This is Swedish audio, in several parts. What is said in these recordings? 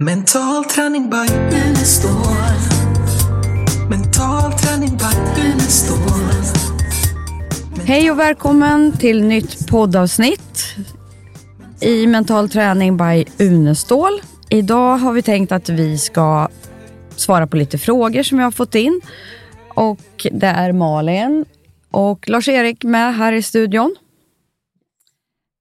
Mental träning by Unestål. Mental träning by Unestål. Hej och välkommen till nytt poddavsnitt i Mental träning by Unestål. Idag har vi tänkt att vi ska svara på lite frågor som jag har fått in. Och det är Malin och Lars-Erik med här i studion.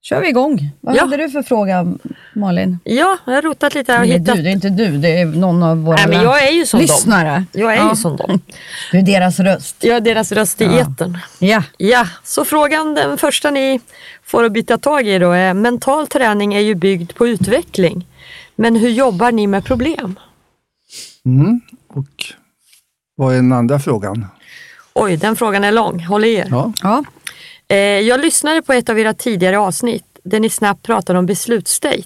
kör vi igång. Vad Ja. hade du för fråga Malin? Ja, jag har rotat lite här och Det är hittat... du, det är inte du. Det är någon av våra Nej, men jag är ju som dem. lyssnare. Jag är Ja. ju som dem. Du är deras röst. Jag är deras röst i Ja. etern. Ja. Ja, så frågan, den första ni får att byta tag i då är mental träning är ju byggd på utveckling. Men hur jobbar ni med problem? Mm. Och vad är den andra frågan? Oj, den frågan är lång. Håll i er. Ja. ja. Eh, jag lyssnade på ett av era tidigare avsnitt där ni snabbt pratade om beslutsstate.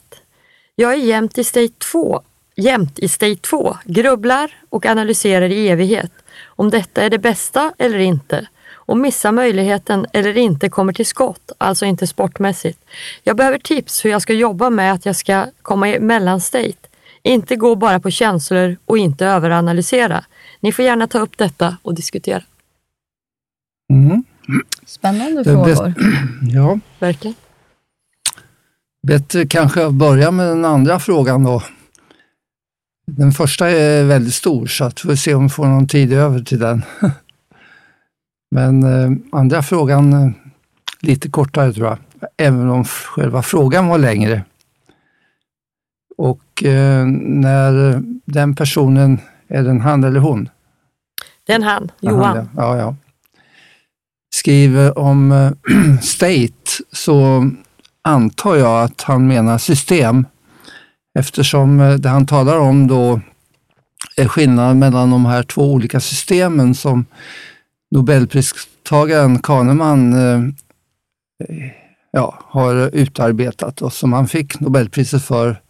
Jag är jämt i state 2, jämt i state 2, grubblar och analyserar i evighet om detta är det bästa eller inte och missar möjligheten eller inte kommer till skott, alltså inte sportmässigt. Jag behöver tips hur jag ska jobba med att jag ska komma i mellanstate. Inte gå bara på känslor och inte överanalysera. Ni får gärna ta upp detta och diskutera. Mm. Spännande frågor. ja. Verkligen. Bättre kanske att börja med den andra frågan då. Den första är väldigt stor så att vi får se om vi får någon tid över till den. Men eh, andra frågan eh, lite kortare tror jag, även om själva frågan var längre. Och eh, när den personen, är den han eller hon? Den han, Johan. Ja, ja. Skriver om eh, state så antar jag att han menar system eftersom eh, det han talar om då är skillnaden mellan de här två olika systemen som Nobelpristagaren Kahneman eh, ja, har utarbetat och som han fick Nobelpriset för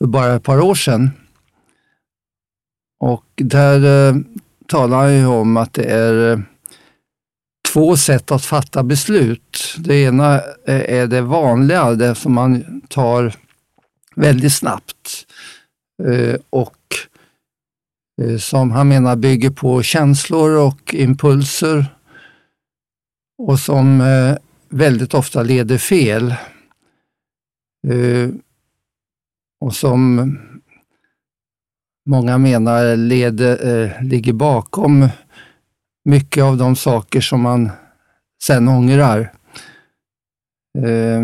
för bara ett par år sedan. Och där eh, talar han ju om att det är eh, två sätt att fatta beslut. Det ena eh, är det vanliga, det som man tar väldigt snabbt eh, och eh, som han menar bygger på känslor och impulser och som väldigt ofta leder fel. Och som många menar leder, ligger bakom mycket av de saker som man sen ångrar. Eh,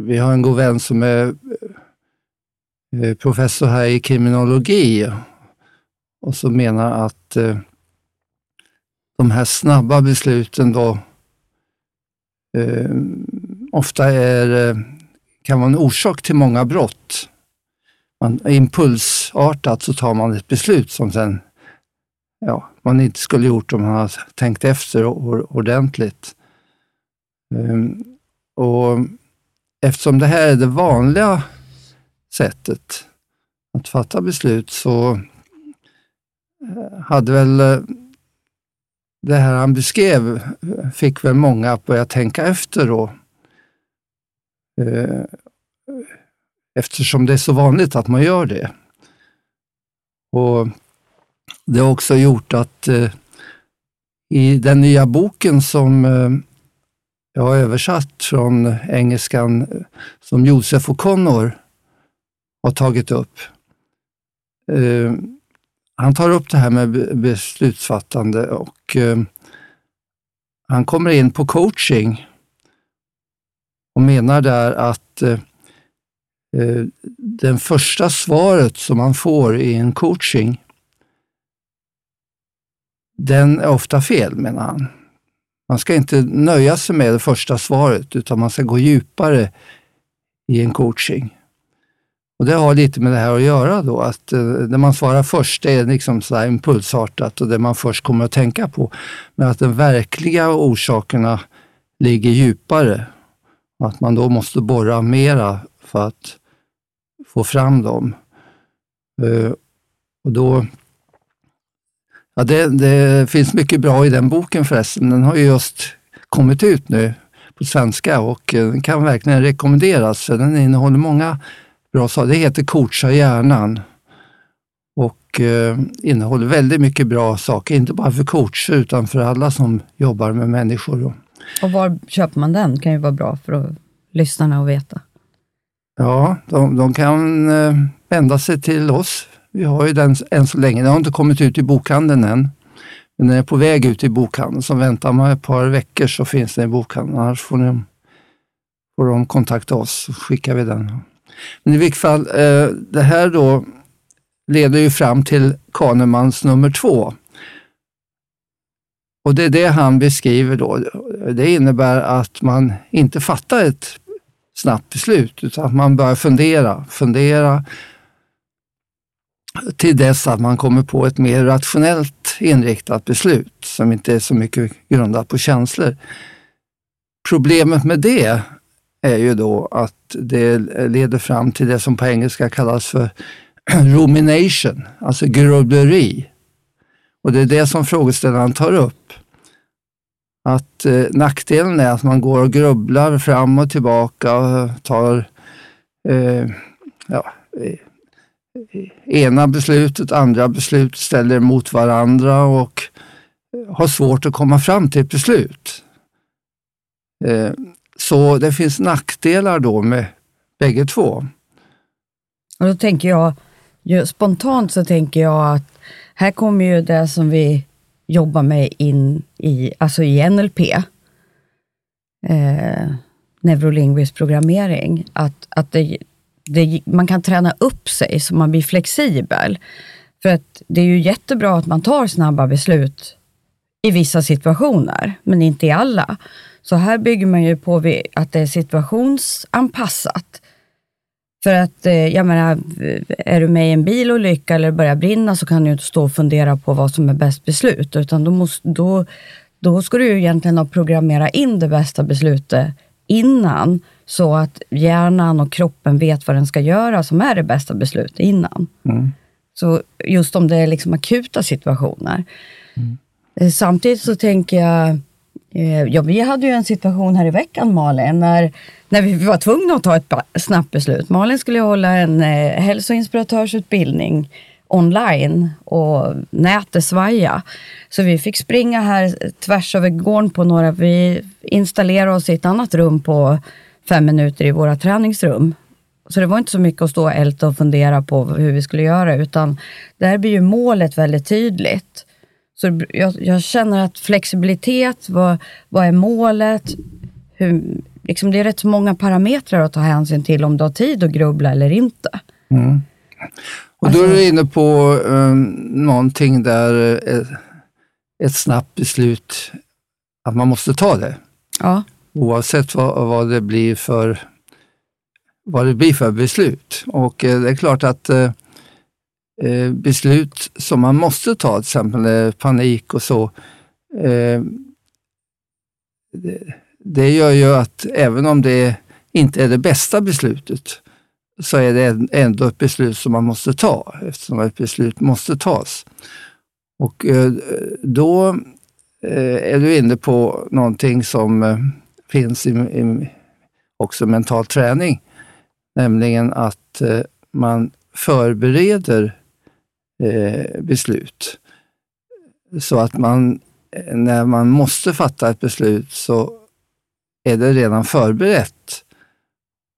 vi har en god vän som är eh, professor här i kriminologi och som menar att eh, de här snabba besluten då eh, ofta är, eh, kan vara en orsak till många brott. Man, impulsartat så tar man ett beslut som sen ja, man inte skulle gjort om man hade tänkt efter ordentligt. Ehm, och eftersom det här är det vanliga sättet att fatta beslut så eh, hade väl eh, det här han beskrev eh, fick väl många att börja tänka efter då. Eftersom det är så vanligt att man gör det. Och det har också gjort att eh, i den nya boken som eh, jag har översatt från engelskan eh, som Josef O'Connor har tagit upp. Eh, han tar upp det här med beslutsfattande och eh, han kommer in på coaching och menar där att eh, eh den första svaret som man får i en coaching den är ofta fel, menar han. Man ska inte nöja sig med det första svaret, utan man ska gå djupare i en coaching. Och Det har lite med det här att göra då, att eh, det man svarar först det är liksom så här impulsartat och det man först kommer att tänka på. Men att de verkliga orsakerna ligger djupare. Och att man då måste borra mera för att få fram dem. Eh, och då Ja, det, det finns mycket bra i den boken förresten. Den har ju just kommit ut nu på svenska och eh, den kan verkligen rekommenderas för den innehåller många bra saker. Det heter Coacha hjärnan och eh, innehåller väldigt mycket bra saker, inte bara för coacher utan för alla som jobbar med människor. Och var köper man den? kan ju vara bra för att lyssnarna att veta. Ja, de, de kan eh, vända sig till oss. Vi har ju den än så länge. Den har inte kommit ut i bokhandeln än. Men den är på väg ut i bokhandeln, så väntar man ett par veckor så finns den i bokhandeln. Annars får, ni, får de kontakta oss så skickar vi den. Men i vilket fall, eh, det här då leder ju fram till Kahnemans nummer två. Och det är det han beskriver då. Det innebär att man inte fattar ett snabbt beslut, utan att man börjar fundera, fundera till dess att man kommer på ett mer rationellt inriktat beslut som inte är så mycket grundat på känslor. Problemet med det är ju då att det leder fram till det som på engelska kallas för rumination, alltså grubbleri. Och det är det som frågeställaren tar upp. Att eh, nackdelen är att man går och grubblar fram och tillbaka och tar eh, ja, eh, ena beslutet, andra beslut ställer mot varandra och har svårt att komma fram till ett beslut. Eh, så det finns nackdelar då med bägge två. Och då tänker jag, spontant så tänker jag att här kommer ju det som vi jobbar med in i, alltså i NLP, eh, neurolingvisk programmering, att, att det, det, man kan träna upp sig så man blir flexibel. För att det är ju jättebra att man tar snabba beslut i vissa situationer, men inte i alla. Så här bygger man ju på att det är situationsanpassat. För att, eh, jag menar, är du med i en bilolycka eller börjar brinna så kan du inte stå och fundera på vad som är bäst beslut, utan då, måste, då, då ska du ju egentligen ha programmerat in det bästa beslutet innan, så att hjärnan och kroppen vet vad den ska göra, som är det bästa beslutet innan. Mm. Så just om det är liksom akuta situationer. Mm. Eh, samtidigt så tänker jag, eh, ja vi hade ju en situation här i veckan Malin, när, när vi var tvungna att ta ett snabbt beslut. Malin skulle hålla en eh, hälsoinspiratörsutbildning online och nätet svaja. Så vi fick springa här tvärs över gården på några, vi installerade oss i ett annat rum på fem minuter i våra träningsrum. Så det var inte så mycket att stå och älta och fundera på hur vi skulle göra, utan där blir ju målet väldigt tydligt. Så jag, jag känner att flexibilitet, vad, vad är målet? Hur, liksom det är rätt många parametrar att ta hänsyn till om du har tid att grubbla eller inte. Mm. Och då är du inne på um, någonting där ett, eh, ett snabbt beslut, att man måste ta det. Ja. Oavsett vad, vad det blir för vad det blir för beslut. Och eh, det är klart att eh, eh beslut som man måste ta, till exempel eh, panik och så, eh, det, det, gör ju att även om det inte är det bästa beslutet, så är det ändå ett beslut som man måste ta, eftersom ett beslut måste tas. Och eh, då är du inne på någonting som finns i, i också mental träning, nämligen att eh, man förbereder eh, beslut. Så att man, eh, när man måste fatta ett beslut så är det redan förberett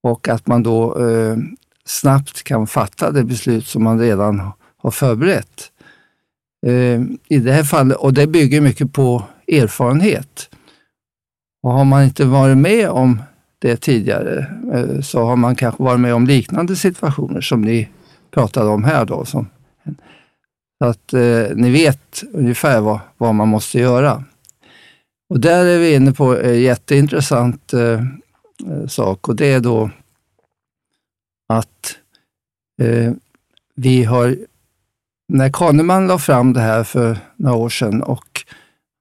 och att man då eh, snabbt kan fatta det beslut som man redan har förberett. Eh, I det här fallet, och det bygger mycket på erfarenhet. Och har man inte varit med om det tidigare eh, så har man kanske varit med om liknande situationer som ni pratade om här. Då, som, så att eh, ni vet ungefär vad, vad man måste göra. Och där är vi inne på en jätteintressant eh, eh, sak och det är då att eh, vi har, när Kahneman la fram det här för några år sedan och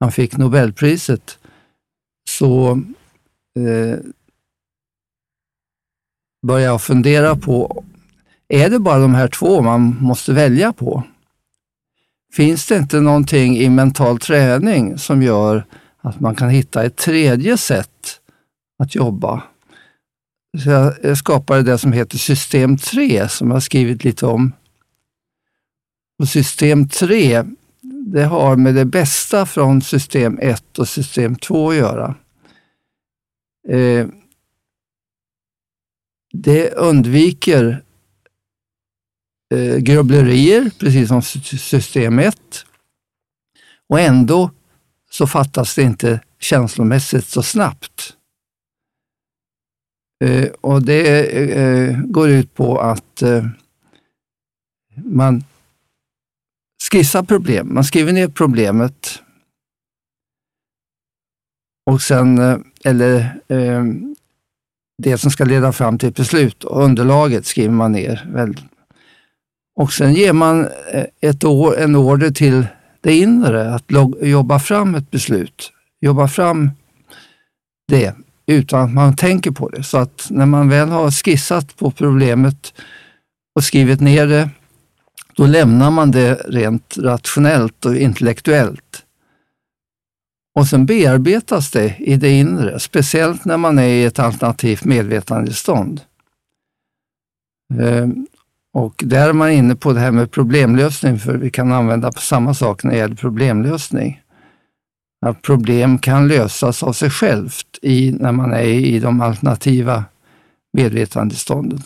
han fick Nobelpriset, så eh, började jag fundera på, är det bara de här två man måste välja på? Finns det inte någonting i mental träning som gör att man kan hitta ett tredje sätt att jobba. Så jag skapade det som heter System 3 som jag har skrivit lite om. Och system 3, det har med det bästa från system 1 och system 2 att göra. Eh, det undviker eh, grubblerier, precis som system 1. Och ändå så fattas det inte känslomässigt så snabbt. Eh, och det eh, går ut på att eh, man skissar problem. Man skriver ner problemet och sen, eh, eller eh, det som ska leda fram till ett beslut och underlaget skriver man ner. Väl. Och sen ger man eh, ett år, en order till det inre att jobba fram ett beslut. Jobba fram det utan att man tänker på det. Så att när man väl har skissat på problemet och skrivit ner det, då lämnar man det rent rationellt och intellektuellt. Och sen bearbetas det i det inre, speciellt när man är i ett alternativt medvetandestånd. Ehm, och där är man inne på det här med problemlösning, för vi kan använda på samma sak när det gäller problemlösning. Att problem kan lösas av sig självt i, när man är i de alternativa medvetandestånden.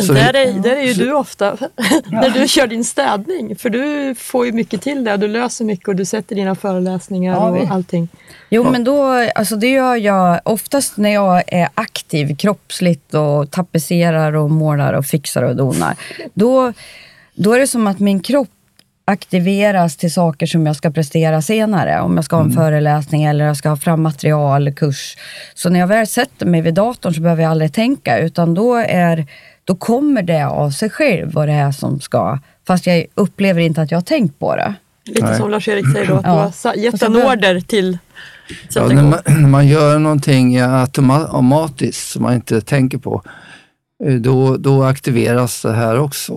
Så där, är, där är ju du ofta när du kör din städning, för du får ju mycket till det och du löser mycket och du sätter dina föreläsningar ja, och allting. Jo, men då, alltså det gör jag oftast när jag är aktiv kroppsligt och tapetserar och målar och fixar och donar. Då, då är det som att min kropp aktiveras till saker som jag ska prestera senare. Om jag ska ha en mm. föreläsning eller jag ska ha fram material, kurs. Så när jag väl sätter mig vid datorn så behöver jag aldrig tänka, utan då är då kommer det av sig själv vad det är som ska, fast jag upplever inte att jag har tänkt på det. Lite Nej. som Lars-Erik säger då, att ja. du har gett en order till ja, när, man, när man gör någonting automatiskt som man inte tänker på, eh, då, då aktiveras det här också.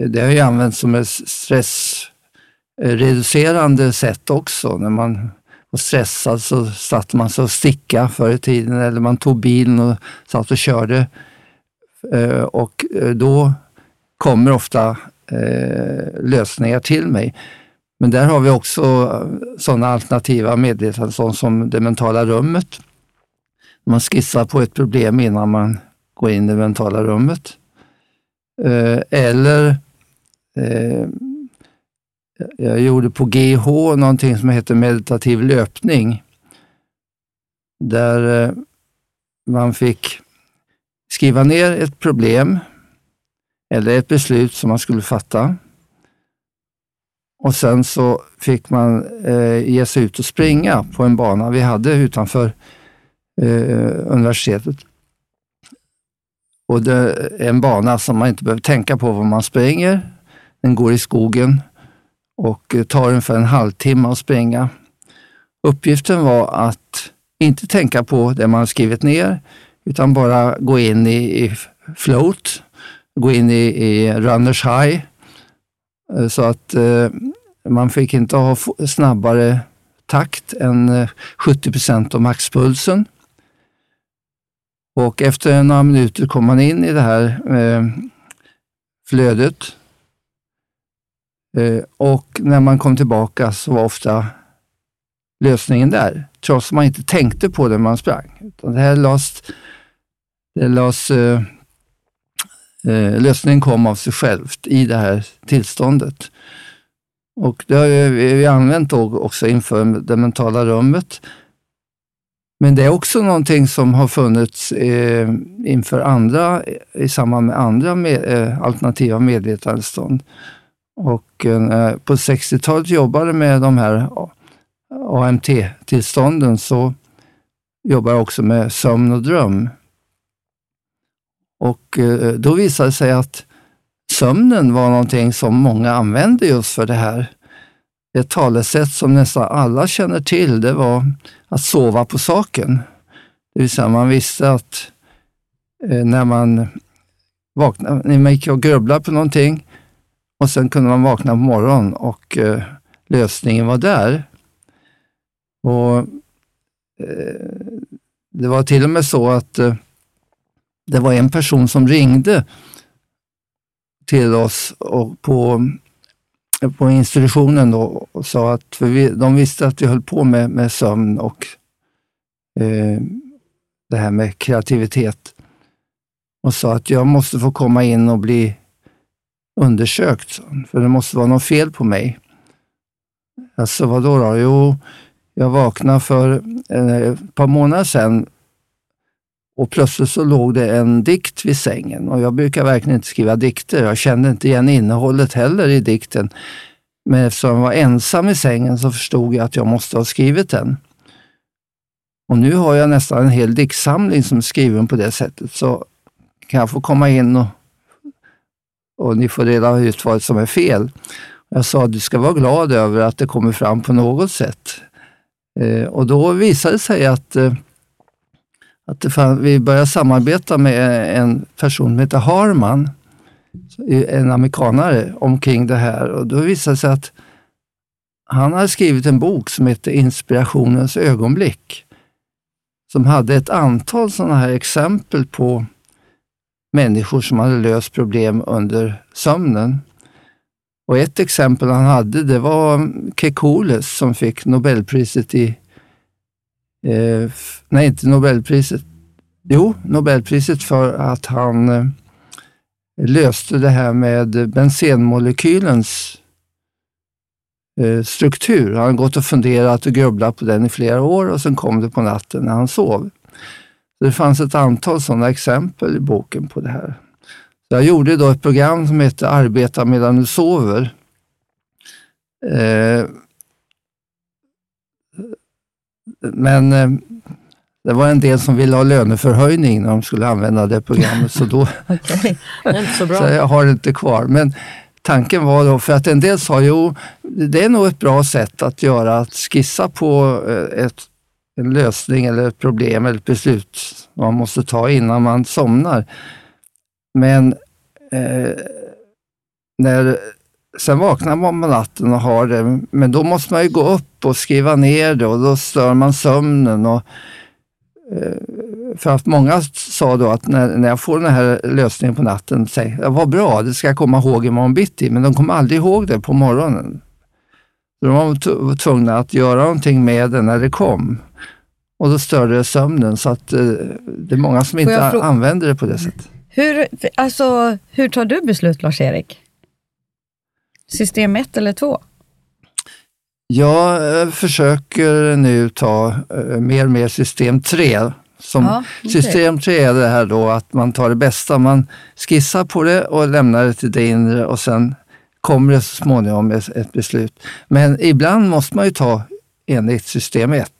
Eh, det har ju använts som ett stressreducerande sätt också. När man var stressad så satt man sig och sticka förr i tiden eller man tog bilen och satt och körde Eh, och eh, då kommer ofta eh, lösningar till mig. Men där har vi också eh, sådana alternativa medvetanden som det mentala rummet. Man skissar på ett problem innan man går in i det mentala rummet. Eller jag gjorde på GH någonting som heter meditativ löpning. Där man fick skriva ner ett problem eller ett beslut som man skulle fatta. Och sen så fick man eh, ge sig ut och springa på en bana vi hade utanför eh, universitetet. Och det är en bana som man inte behöver tänka på var man springer. Den går i skogen och eh, tar ungefär en halvtimme att springa. Uppgiften var att inte tänka på det man skrivit ner, utan bara gå in i, i float, gå in i, i runners high. Eh, så att eh, man fick inte ha snabbare takt än eh, 70 procent av maxpulsen. Och efter några minuter kom man in i det här eh, flödet. Eh, och när man kom tillbaka så var ofta lösningen där, trots att man inte tänkte på det när man sprang. Utan det här lades lades, eh, eh, lösningen kom av sig självt i det här tillståndet. Och det har vi använt också inför det mentala rummet. Men det är också någonting som har funnits eh, inför andra, i samband med andra med, eh, alternativa medvetandestånd. Och eh, på 60-talet jobbade med de här AMT-tillstånden så jobbar jag också med sömn och dröm. Och eh, då visade det sig att sömnen var någonting som många använde just för det här. Ett talesätt som nästan alla känner till, det var att sova på saken. Det vill säga man visste att eh, när man vaknade, när man gick och grubblade på någonting och sen kunde man vakna på morgonen och eh, lösningen var där. Och Det var till och med så att det var en person som ringde till oss och på på institutionen då och sa att, för vi, de visste att vi höll på med, med sömn och eh, det här med kreativitet och sa att jag måste få komma in och bli undersökt, för det måste vara något fel på mig. Alltså vadå då? Jo, jag vaknade för eh, ett par månader sedan och plötsligt så låg det en dikt vid sängen och jag brukar verkligen inte skriva dikter. Jag kände inte igen innehållet heller i dikten. Men eftersom jag var ensam i sängen så förstod jag att jag måste ha skrivit den. Och nu har jag nästan en hel diktsamling som är skriven på det sättet. Så kan jag få komma in och, och ni får reda ut vad som är fel. Jag sa att du ska vara glad över att det kommer fram på något sätt. Eh, och då visade det sig att, eh, att fann, vi började samarbeta med en person som heter Harman, en amerikanare, omkring det här. Och då visade det sig att han hade skrivit en bok som heter Inspirationens ögonblick, som hade ett antal sådana här exempel på människor som hade löst problem under sömnen. Och ett exempel han hade, det var Kekules som fick Nobelpriset i... Eh, nej, inte Nobelpriset. Jo, Nobelpriset för att han eh, löste det här med bensenmolekylens eh, struktur. Han hade gått och funderat och grubblat på den i flera år och sen kom det på natten när han sov. Så det fanns ett antal sådana exempel i boken på det här. Så jag gjorde då ett program som heter Arbeta medan du sover. Eh, men eh, det var en del som ville ha löneförhöjning när de skulle använda det programmet, så då okay. så, så jag har det inte kvar. Men tanken var då, för att en del sa jo, det är nog ett bra sätt att göra, att skissa på eh, ett, en lösning eller ett problem eller ett beslut man måste ta innan man somnar. Men eh, när, sen vaknar man på natten och har det, men då måste man ju gå upp och skriva ner det och då stör man sömnen. Och, eh, för att många sa då att när, när jag får den här lösningen på natten, säg, vad bra, det ska jag komma ihåg imorgon bitti, men de kommer aldrig ihåg det på morgonen. Så de var tvungna att göra någonting med det när det kom. Och då störde det sömnen, så att eh, det är många som inte använder det på det sättet. Hur, alltså, hur tar du beslut, Lars-Erik? System 1 eller 2? Jag eh, försöker nu ta eh, mer och mer system 3. Som ja, okay. System 3 är det här då att man tar det bästa, man skissar på det och lämnar det till det inre och sen kommer det så småningom ett beslut. Men ibland måste man ju ta enligt system 1.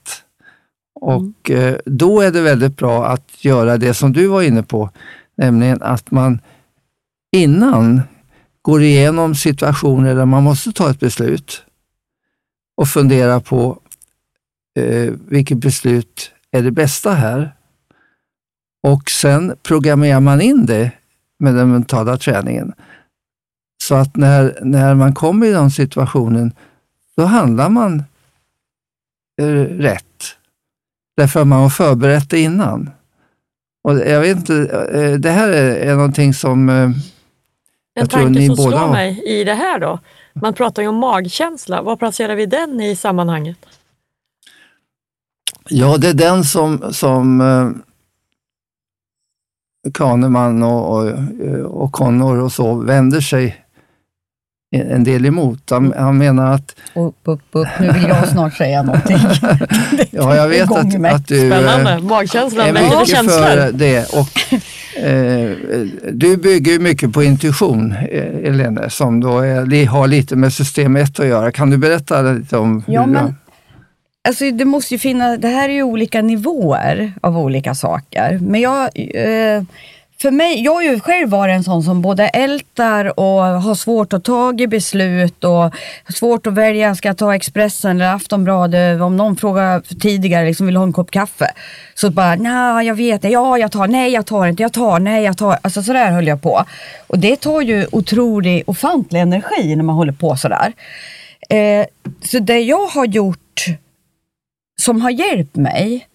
Och mm. då är det väldigt bra att göra det som du var inne på, Nämligen att man innan går igenom situationer där man måste ta ett beslut och fundera på eh, vilket beslut är det bästa här? Och sen programmerar man in det med den mentala träningen. Så att när, när man kommer i den situationen, då handlar man eh, rätt. Därför att man har förberett det innan. Och jag vet inte, eh, det här är någonting som eh, en tanke som slår har. mig i det här då, man pratar ju om magkänsla. Var placerar vi den i sammanhanget? Ja, det är den som, som eh, Kahneman och, och, och Connor och så vänder sig en del emot. Han, han menar att... Upp, upp, upp. Nu vill jag snart säga någonting. ja, jag vet att, att du eh, Spännande. Magkänslan, är mycket känslor. för det. Och, eh, du bygger ju mycket på intuition, eh, Elene, som då är, har lite med system 1 att göra. Kan du berätta lite om ja, hur men, Alltså det måste ju finnas, det här är ju olika nivåer av olika saker. Men jag... Eh, för mig, jag har ju själv varit en sån som både ältar och har svårt att ta i beslut och svårt att välja, ska jag ta Expressen eller Aftonbladet? Om någon frågar tidigare, liksom, vill du ha en kopp kaffe? Så bara, nej jag vet inte, ja jag tar, nej jag tar inte, jag tar, nej jag tar. Alltså sådär höll jag på. Och det tar ju otrolig, ofantlig energi när man håller på sådär. Eh, så det jag har gjort som har hjälpt mig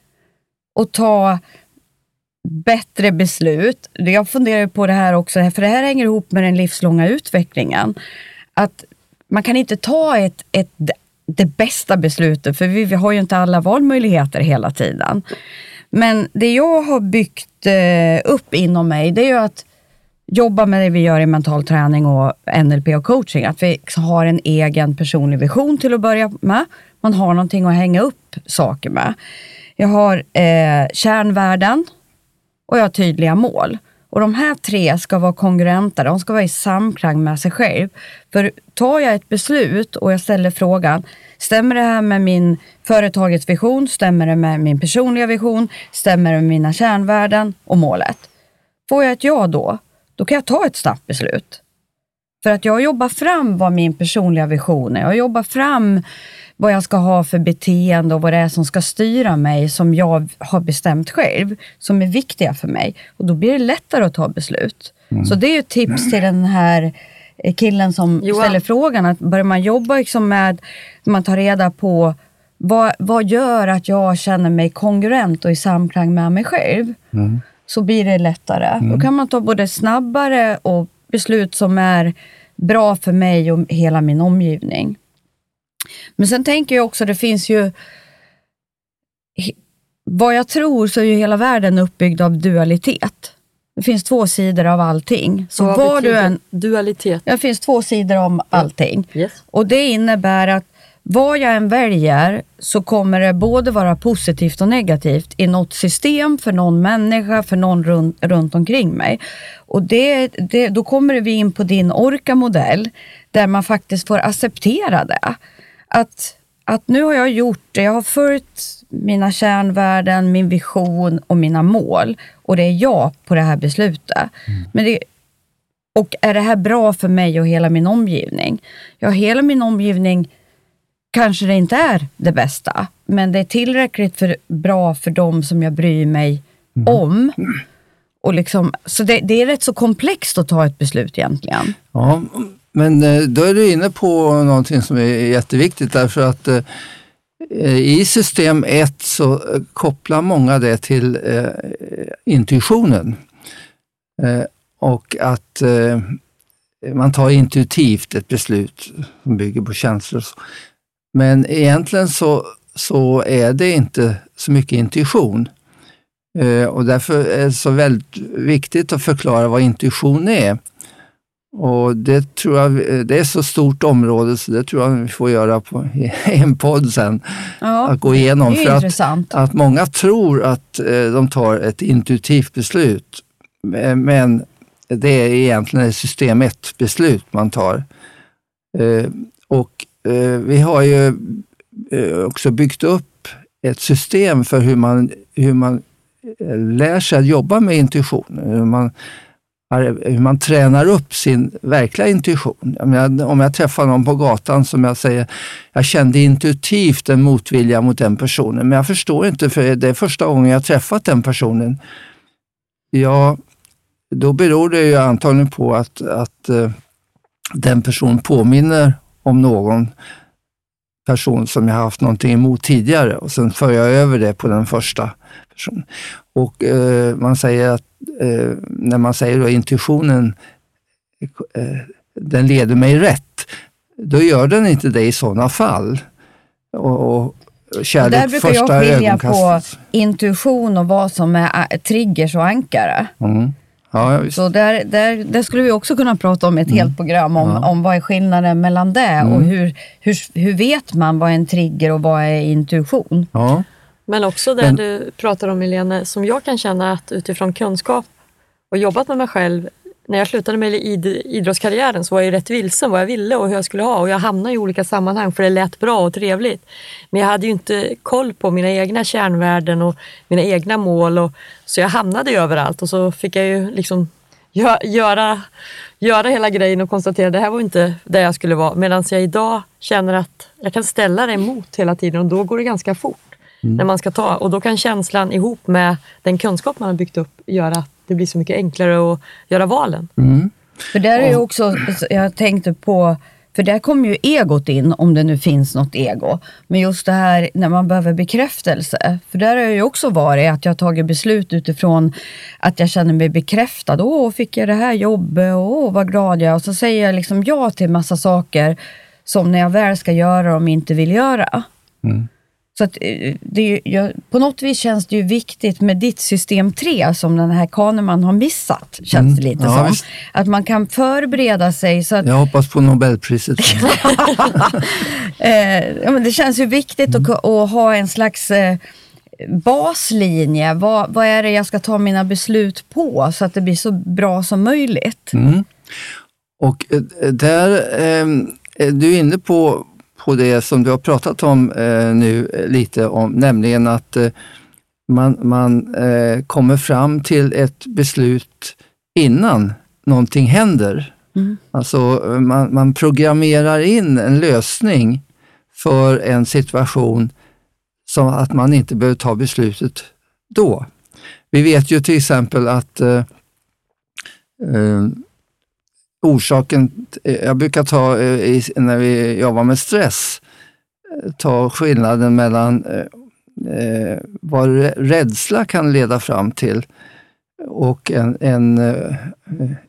att ta bättre beslut. Jag funderar på det här också, för det här hänger ihop med den livslånga utvecklingen. Att man kan inte ta ett, ett, det bästa beslutet, för vi, vi har ju inte alla valmöjligheter hela tiden. Men det jag har byggt eh, upp inom mig, det är ju att jobba med det vi gör i mental träning och NLP och coaching. Att vi har en egen personlig vision till att börja med. Man har någonting att hänga upp saker med. Jag har eh, kärnvärden och jag har tydliga mål. Och de här tre ska vara kongruenta, de ska vara i samklang med sig själv. För tar jag ett beslut och jag ställer frågan, stämmer det här med min företagets vision? Stämmer det med min personliga vision? Stämmer det med mina kärnvärden och målet? Får jag ett ja då, då kan jag ta ett snabbt beslut. För att jag jobbar fram vad min personliga vision är. Jag jobbar fram vad jag ska ha för beteende och vad det är som ska styra mig som jag har bestämt själv, som är viktiga för mig. Och då blir det lättare att ta beslut. Mm. Så det är ett tips till den här killen som Johan. ställer frågan, att börjar man jobba liksom med, man tar reda på vad, vad gör att jag känner mig kongruent och i samklang med mig själv? Mm. Så blir det lättare. Mm. Då kan man ta både snabbare och beslut som är bra för mig och hela min omgivning. Men sen tänker jag också, det finns ju... Vad jag tror så är ju hela världen uppbyggd av dualitet. Det finns två sidor av allting. Så vad var du en, dualitet? Det finns två sidor om allting. Yes. Och det innebär att vad jag än väljer så kommer det både vara positivt och negativt i något system, för någon människa, för någon runt, runt omkring mig. Och det, det, då kommer vi in på din Orka-modell där man faktiskt får acceptera det att, att nu har jag gjort det. Jag har följt mina kärnvärden, min vision och mina mål. Och det är jag på det här beslutet. Mm. Men det, och är det här bra för mig och hela min omgivning? Ja, hela min omgivning kanske det inte är det bästa, men det är tillräckligt för, bra för dem som jag bryr mig mm. om. Och liksom, så det, det, är rätt så komplext att ta ett beslut egentligen. Ja, men eh, då är du inne på någonting som är jätteviktigt därför att eh, i system 1 så eh, kopplar många det till eh, intuitionen. Eh, och att eh, man tar intuitivt ett beslut som bygger på känslor. Men egentligen så, så är det inte så mycket intuition. och därför är det så väldigt viktigt att förklara vad intuition är. Och det tror jag, det är så stort område så det tror jag vi får göra på en podd sen. Ja, att gå igenom. för att, att många tror att eh, de tar ett intuitivt beslut. Men det är egentligen ett system 1-beslut man tar. Eh, och eh, Eh, vi har ju eh, också byggt upp ett system för hur man, hur man eh, lär sig att jobba med intuition. Hur man hur man tränar upp sin verkliga intuition. om jag träffar någon på gatan som jag säger, jag kände intuitivt en motvilja mot den personen, men jag förstår inte för det är första gången jag träffat den personen. Ja, då beror det ju antagligen på att, att den personen påminner om någon person som jag haft någonting emot tidigare och sen för jag över det på den första personen. Och uh, man säger att eh, när man säger då intuitionen, eh, den leder mig rätt, då gör den inte det i sådana fall. Och, och kärlek Där brukar jag skilja på intuition och vad som är triggers och ankare. Mm. Ja, så där, där, där skulle vi också kunna prata om ett mm. helt program om, ja. om vad är skillnaden mellan det mm. och hur, hur, hur vet man vad är en trigger och vad är intuition? Ja. Men också det Men, du pratar om Helene, som jag kan känna att utifrån kunskap och jobbat med mig själv. När jag slutade med id idrottskarriären så var jag rätt vilsen vad jag ville och hur jag skulle ha och jag hamnade i olika sammanhang för det lät bra och trevligt. Men jag hade ju inte koll på mina egna kärnvärden och mina egna mål och, så jag hamnade överallt och så fick jag ju liksom göra, göra hela grejen och konstatera att det här var inte där jag skulle vara. Medan jag idag känner att jag kan ställa det emot hela tiden och då går det ganska fort mm. när man ska ta. Och då kan känslan ihop med den kunskap man har byggt upp göra att det blir så mycket enklare att göra valen. Mm. För där är ju också, jag tänkte på, för där kommer ju egot in, om det nu finns något ego. Men just det här när man behöver bekräftelse. För där har jag ju också varit att jag har tagit beslut utifrån att jag känner mig bekräftad. Åh, fick jag det här jobbet? Åh, vad glad jag är. Och så säger jag liksom ja till massa saker som när jag väl ska göra dem inte vill göra. Mm. Så att, eh, det, är ju- jag, på något vis känns det ju viktigt med ditt system 3 som den här Kahneman har missat, känns det lite Mm. Ja, som. visst. Att man kan förbereda sig så att Jag hoppas på Nobelpriset. Eh, ja, men det känns ju viktigt Mm. att, att ha en slags eh, baslinje. Vad, vad är det jag ska ta mina beslut på så att det blir så bra som möjligt? Mm. Och eh, där eh, är du inne på, på det som du har pratat om eh, nu eh, lite om, nämligen att eh, man, man eh, kommer fram till ett beslut innan någonting händer. Mm. Alltså eh, man, man programmerar in en lösning för en situation så att man inte behöver ta beslutet då. Vi vet ju till exempel att eh, orsaken, eh, jag brukar ta, eh, när vi jobbar med stress, eh, ta skillnaden mellan eh, vad rädsla kan leda fram till och en, en eh,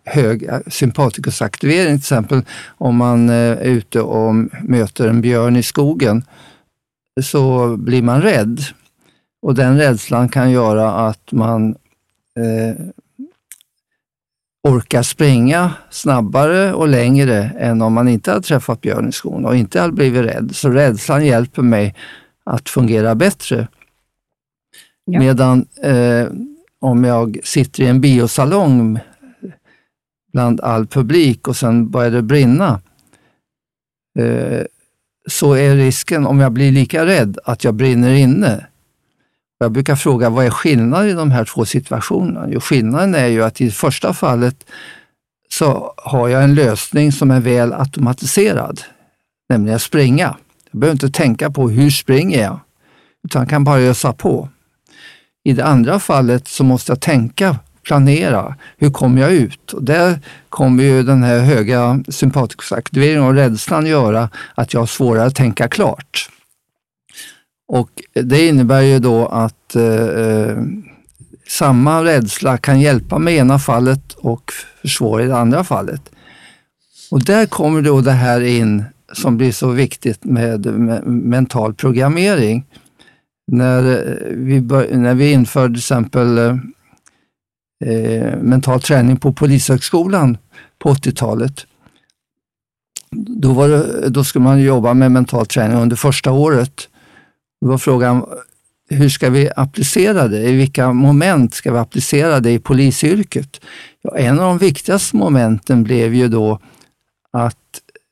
hög sympatikusaktivering. Till exempel om man är ute och möter en björn i skogen så blir man rädd. Och den rädslan kan göra att man eh, orkar springa snabbare och längre än om man inte hade träffat björn i skogen och inte hade blivit rädd. Så rädslan hjälper mig att fungera bättre. Ja. Medan eh, om jag sitter i en biosalong bland all publik och sen börjar det brinna, eh, så är risken, om jag blir lika rädd, att jag brinner inne. Jag brukar fråga, vad är skillnaden i de här två situationerna? Jo, skillnaden är ju att i det första fallet så har jag en lösning som är väl automatiserad, nämligen att springa. Jag behöver inte tänka på hur springer jag, utan kan bara ösa på. I det andra fallet så måste jag tänka, planera, hur kommer jag ut? Och där kommer ju den här höga sympatikusaktiveringen och rädslan göra att jag har svårare att tänka klart. Och det innebär ju då att eh, eh, samma rädsla kan hjälpa med ena fallet och försvåra i det andra fallet. Och där kommer då det här in som blir så viktigt med, med mental programmering. När eh, vi, bör, när vi införde till exempel eh, eh, mental träning på Polishögskolan på 80-talet, då, det, då skulle man jobba med mental träning under första året. Då var frågan, hur ska vi applicera det? I vilka moment ska vi applicera det i polisyrket? Ja, en av de viktigaste momenten blev ju då att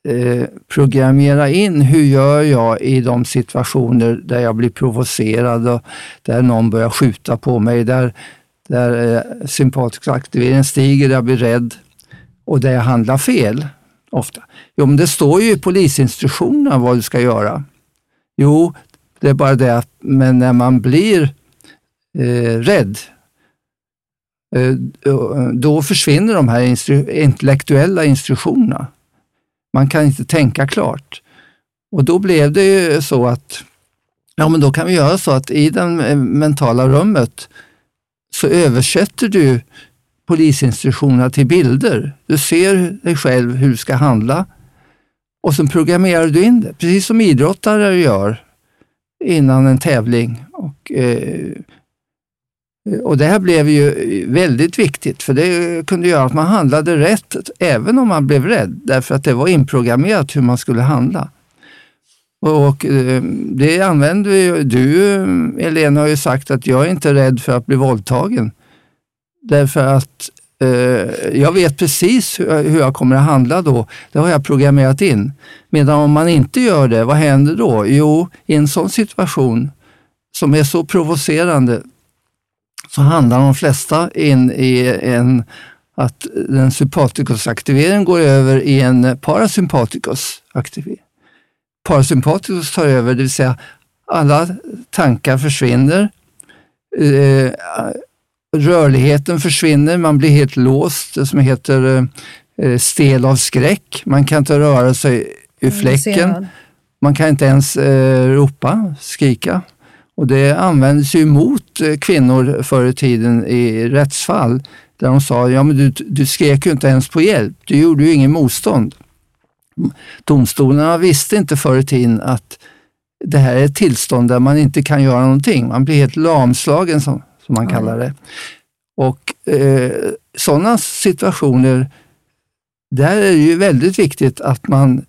eh, programmera in hur gör jag i de situationer där jag blir provocerad och där någon börjar skjuta på mig, där, där eh, sympatisk aktivering stiger, där jag blir rädd och där jag handlar fel ofta. Jo, men det står ju i polisinstruktionerna vad du ska göra. Jo, det är bara det att men när man blir eh, rädd, eh, då försvinner de här instru intellektuella instruktionerna. Man kan inte tänka klart. Och då blev det ju så att, ja men då kan vi göra så att i det eh, mentala rummet så översätter du polisinstruktionerna till bilder. Du ser dig själv hur du ska handla och sen programmerar du in det, precis som idrottare gör innan en tävling. Och, eh, och det här blev ju väldigt viktigt, för det kunde göra att man handlade rätt, även om man blev rädd, därför att det var inprogrammerat hur man skulle handla. Och eh, det använder ju du, Elena, har ju sagt att jag är inte rädd för att bli våldtagen. Därför att Eh, jag vet precis hur, jag kommer att handla då. Det har jag programmerat in. Medan om man inte gör det, vad händer då? Jo, i en sån situation som är så provocerande så handlar de flesta in i en att den sympaticusaktiveringen går över i en parasympaticusaktivering. Parasympaticus tar över, det vill säga alla tankar försvinner. Eh, rörligheten försvinner, man blir helt låst, det som heter eh, stel av skräck. Man kan inte röra sig ur fläcken. Man kan inte ens eh, ropa, skrika. Och det användes ju mot eh, kvinnor förr i tiden i rättsfall där de sa, ja men du, du skrek ju inte ens på hjälp, du gjorde ju ingen motstånd. Domstolarna visste inte förr i tiden att det här är ett tillstånd där man inte kan göra någonting. Man blir helt lamslagen som, som man kallar det. Och eh, sådana situationer, där är det ju väldigt viktigt att man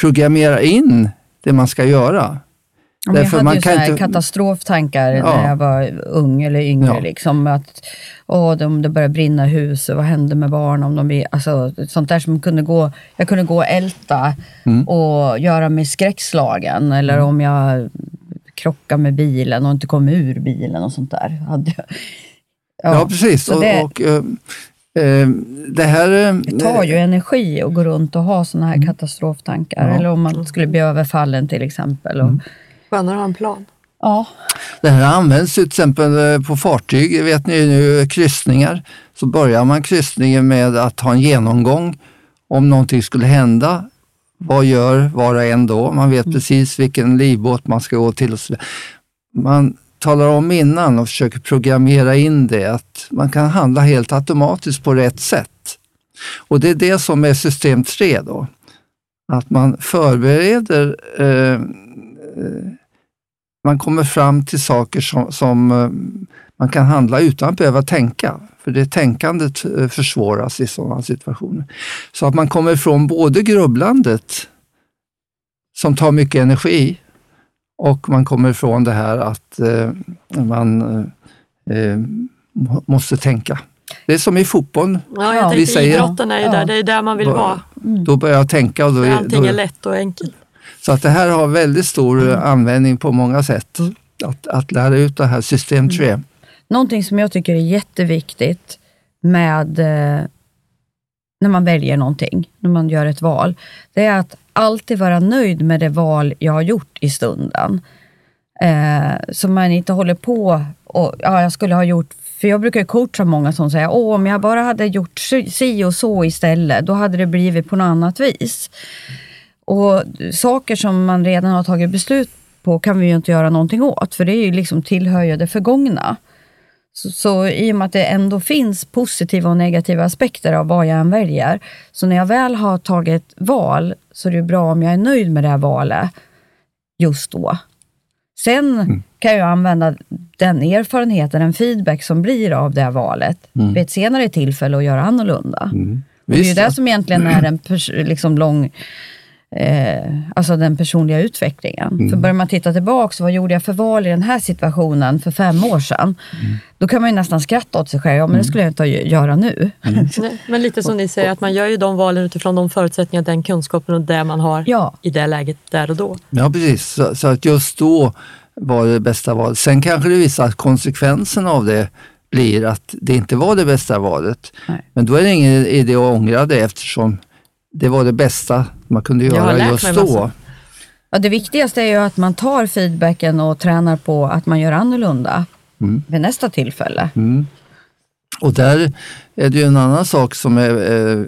programmerar in det man ska göra. Ja, men jag Därför hade man ju kan inte- katastroftankar Ja. när jag var ung eller yngre. Ja. Liksom, att åh, om det börjar brinna hus, vad händer med barn? Om de alltså, sånt där som kunde gå, jag kunde gå och älta Mm. och göra mig skräckslagen. Eller om jag krockar med bilen och inte kom ur bilen och sånt där. Hade jag. Ja, precis. Och, det- och, eh, eh, det här... eh, Det tar ju energi att gå runt och ha såna här katastroftankar. Mm. Ja. Mm. Eller om man skulle bli överfallen till exempel. Och, Skönare att ha en plan. ja. Det här används till exempel eh, på fartyg, vet ni nu, kryssningar. Så börjar man kryssningen med att ha en genomgång om någonting skulle hända. Vad gör var och en då? Man vet precis vilken livbåt man ska gå till. Man talar om innan och försöker programmera in det, att man kan handla helt automatiskt på rätt sätt. Och det är det som är system 3 då. Att man förbereder eh, man kommer fram till saker som, som eh, man kan handla utan att behöva tänka. För det tänkandet eh, försvåras i sådana situationer. Så att man kommer ifrån både grubblandet, som tar mycket energi, och man kommer ifrån det här att eh, man eh, eh, må- måste tänka. Det är som i fotboll. Ja, Ja, jag vi tänkte säger- idrotten är ju Ja. där, det är där man vill Bara- vara. Då börjar jag tänka. Och då, är- allting då, är lätt och enkelt. Så att det här har väldigt stor eh, användning på många sätt. Att, att lära ut det här system 3. Någonting som jag tycker är jätteviktigt med eh, när man väljer någonting, när man gör ett val, det är att alltid vara nöjd med det val jag har gjort i stunden. Eh, så man inte håller på och, ja, jag skulle ha gjort, för jag brukar ju coacha många som säger, åh, om jag bara hade gjort si- och så istället, då hade det blivit på något annat vis. Och saker som man redan har tagit beslut på kan vi ju inte göra någonting åt, för det är ju liksom tillhör ju det förgångna. Så, så i och med att det ändå finns positiva och negativa aspekter av vad jag än väljer, så när jag väl har tagit val så är det bra om jag är nöjd med det här valet just då. Sen kan jag använda den erfarenheten, den feedback som blir av det här valet vid ett senare tillfälle och göra annorlunda. Och det är ju Visst, det som egentligen är en liksom lång, eh, alltså den personliga utvecklingen. För börjar man titta tillbaka, så vad gjorde jag för val i den här situationen för fem år sedan? Då kan man ju nästan skratta åt sig själv. Ja, men det skulle jag inte göra nu. Nej, men lite som ni säger, att man gör ju de valen utifrån de förutsättningar, den kunskapen och det man har Ja. i det läget där och då. Ja, precis. Så, så att just då var det bästa valet. Sen kanske det visar att konsekvensen av det blir att det inte var det bästa valet. Nej. Men då är det ingen idé att ångra det eftersom det var det bästa man kunde göra just då. Ja, det viktigaste är ju att man tar feedbacken och tränar på att man gör annorlunda vid nästa tillfälle. Och där är det ju en annan sak som är, eh,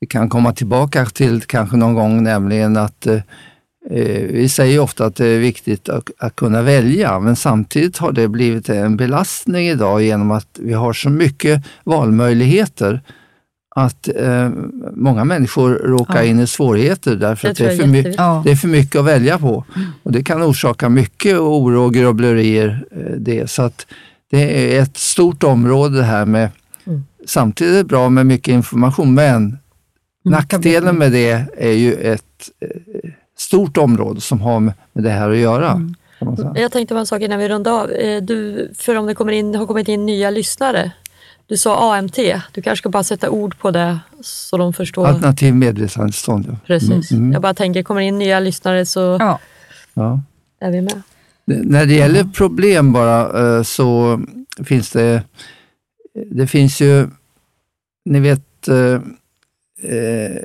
vi kan komma tillbaka till kanske någon gång, nämligen att eh, eh, vi säger ofta att det är viktigt att, att kunna välja, men samtidigt har det blivit en belastning idag genom att vi har så mycket valmöjligheter att eh, många människor råkar Ja. in i svårigheter därför Det att det är, för. Ja. det är för mycket att välja på. Och det kan orsaka mycket oro och grubblerier. eh, Det. Så att det är ett stort område det här med, Mm. samtidigt bra med mycket information, men Mm, nackdelen med det är ju ett eh, stort område som har med det här att göra. Mm. Jag tänkte på en sak innan vi rundar av. Eh, Du, för om det kommer in, har kommit in nya lyssnare. Du sa AMT, du kanske ska bara sätta ord på det så de förstår. Alternativ medvetandestånd. Ja. Precis. Mm. Jag bara tänker, kommer det in nya lyssnare så Ja. Ja. är vi med. När det gäller problem bara eh, så finns det, det finns ju, ni vet, eh, eh,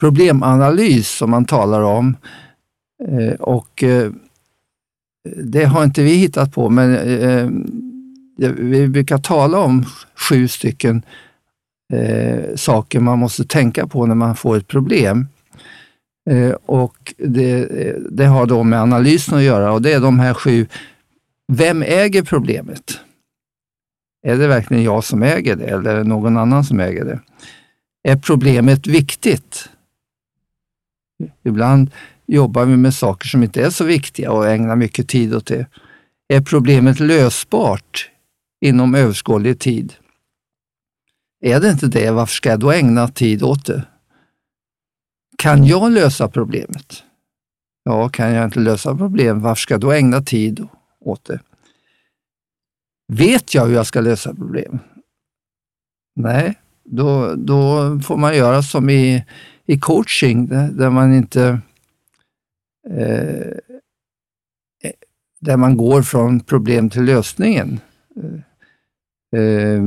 problemanalys som man talar om. Och det har inte vi hittat på, men vi brukar tala om sju stycken eh, saker man måste tänka på när man får ett problem. Eh, och det, det har då med analysen att göra och det är de här sju. Vem äger problemet? Är det verkligen jag som äger det eller är det någon annan som äger det? Är problemet viktigt? Ibland jobbar vi med saker som inte är så viktiga och ägnar mycket tid åt det. Är problemet lösbart inom överskådlig tid? Är det inte det, varför ska jag då ägna tid åt det? Kan jag lösa problemet? Ja, kan jag inte lösa problem, varför ska jag då ägna tid åt det? Vet jag hur jag ska lösa problem? Nej, då, då får man göra som i, i coaching, där, där man inte eh, eh där man går från problem till lösningen. Eh, eh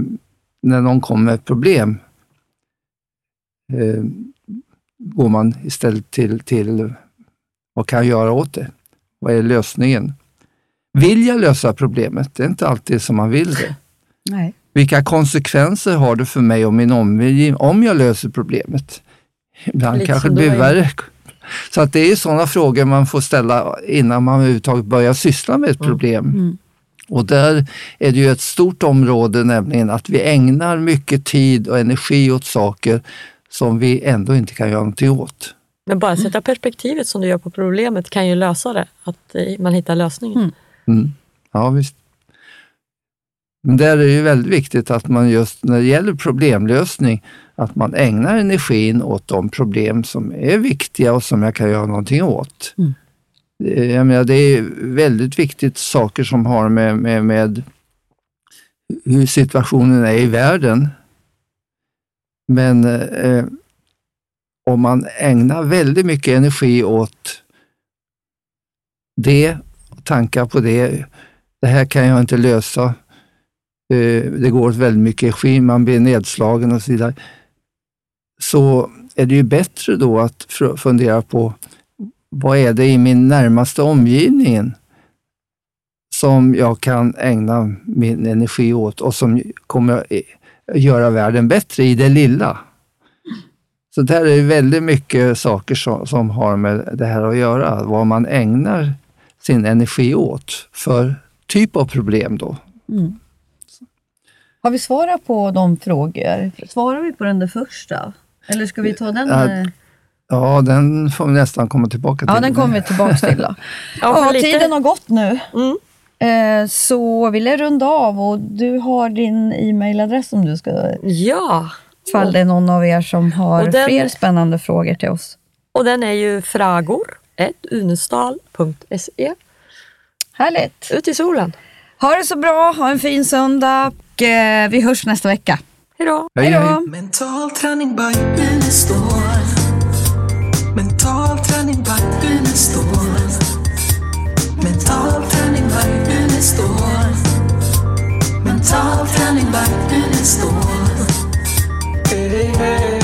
när någon kommer med ett problem eh, går man istället till, till vad kan jag göra åt det? Vad är lösningen? Vill jag lösa problemet? Det är inte alltid som man vill det. Nej. Vilka konsekvenser har det för mig och min omgivning om jag löser problemet? Ibland Lite kanske det blir värre. Så att det är sådana frågor man får ställa innan man överhuvudtaget börjar syssla med ett problem. Mm. Och där är det ju ett stort område, nämligen att vi ägnar mycket tid och energi åt saker som vi ändå inte kan göra någonting åt. Men bara sätta perspektivet som du gör på problemet kan ju lösa det, att eh, man hittar lösningen. Mm. Mm. Ja, visst. Men där är det ju väldigt viktigt att man just när det gäller problemlösning, att man ägnar energin åt de problem som är viktiga och som jag kan göra någonting åt. Mm. Det- Jag menar, det är väldigt viktigt saker som har med, med, med hur situationen är i världen. Men eh, om man ägnar väldigt mycket energi åt det, tankar på det, det här kan jag inte lösa, eh, det går åt väldigt mycket energi, man blir nedslagen och så vidare. Så är det ju bättre då att fundera på vad är det i min närmaste omgivning som jag kan ägna min energi åt och som kommer att göra världen bättre i det lilla. Så där är det väldigt mycket saker som, som har med det här att göra, vad man ägnar sin energi åt för typ av problem då. Mm. Har vi svarat på de frågor? Svarar vi på den där första? Eller ska vi ta den? Eh, Ja, den får vi nästan komma tillbaka till. Ja, den kommer vi tillbaka till då. Ja, Ja, tiden har gått nu. Mm. Eh, Så vill jag runda av och du har din e-mailadress om du ska, Ja, ifall det är någon av er som har den- fler spännande frågor till oss. och den är ju fragor.unestal.se. Härligt! Ut i solen. Ha det så bra, ha en fin söndag och eh, vi hörs nästa vecka. Hej då! Hej, Hej backen står. Mental träning, backen står. Mental träning, backen står. Hey, hey.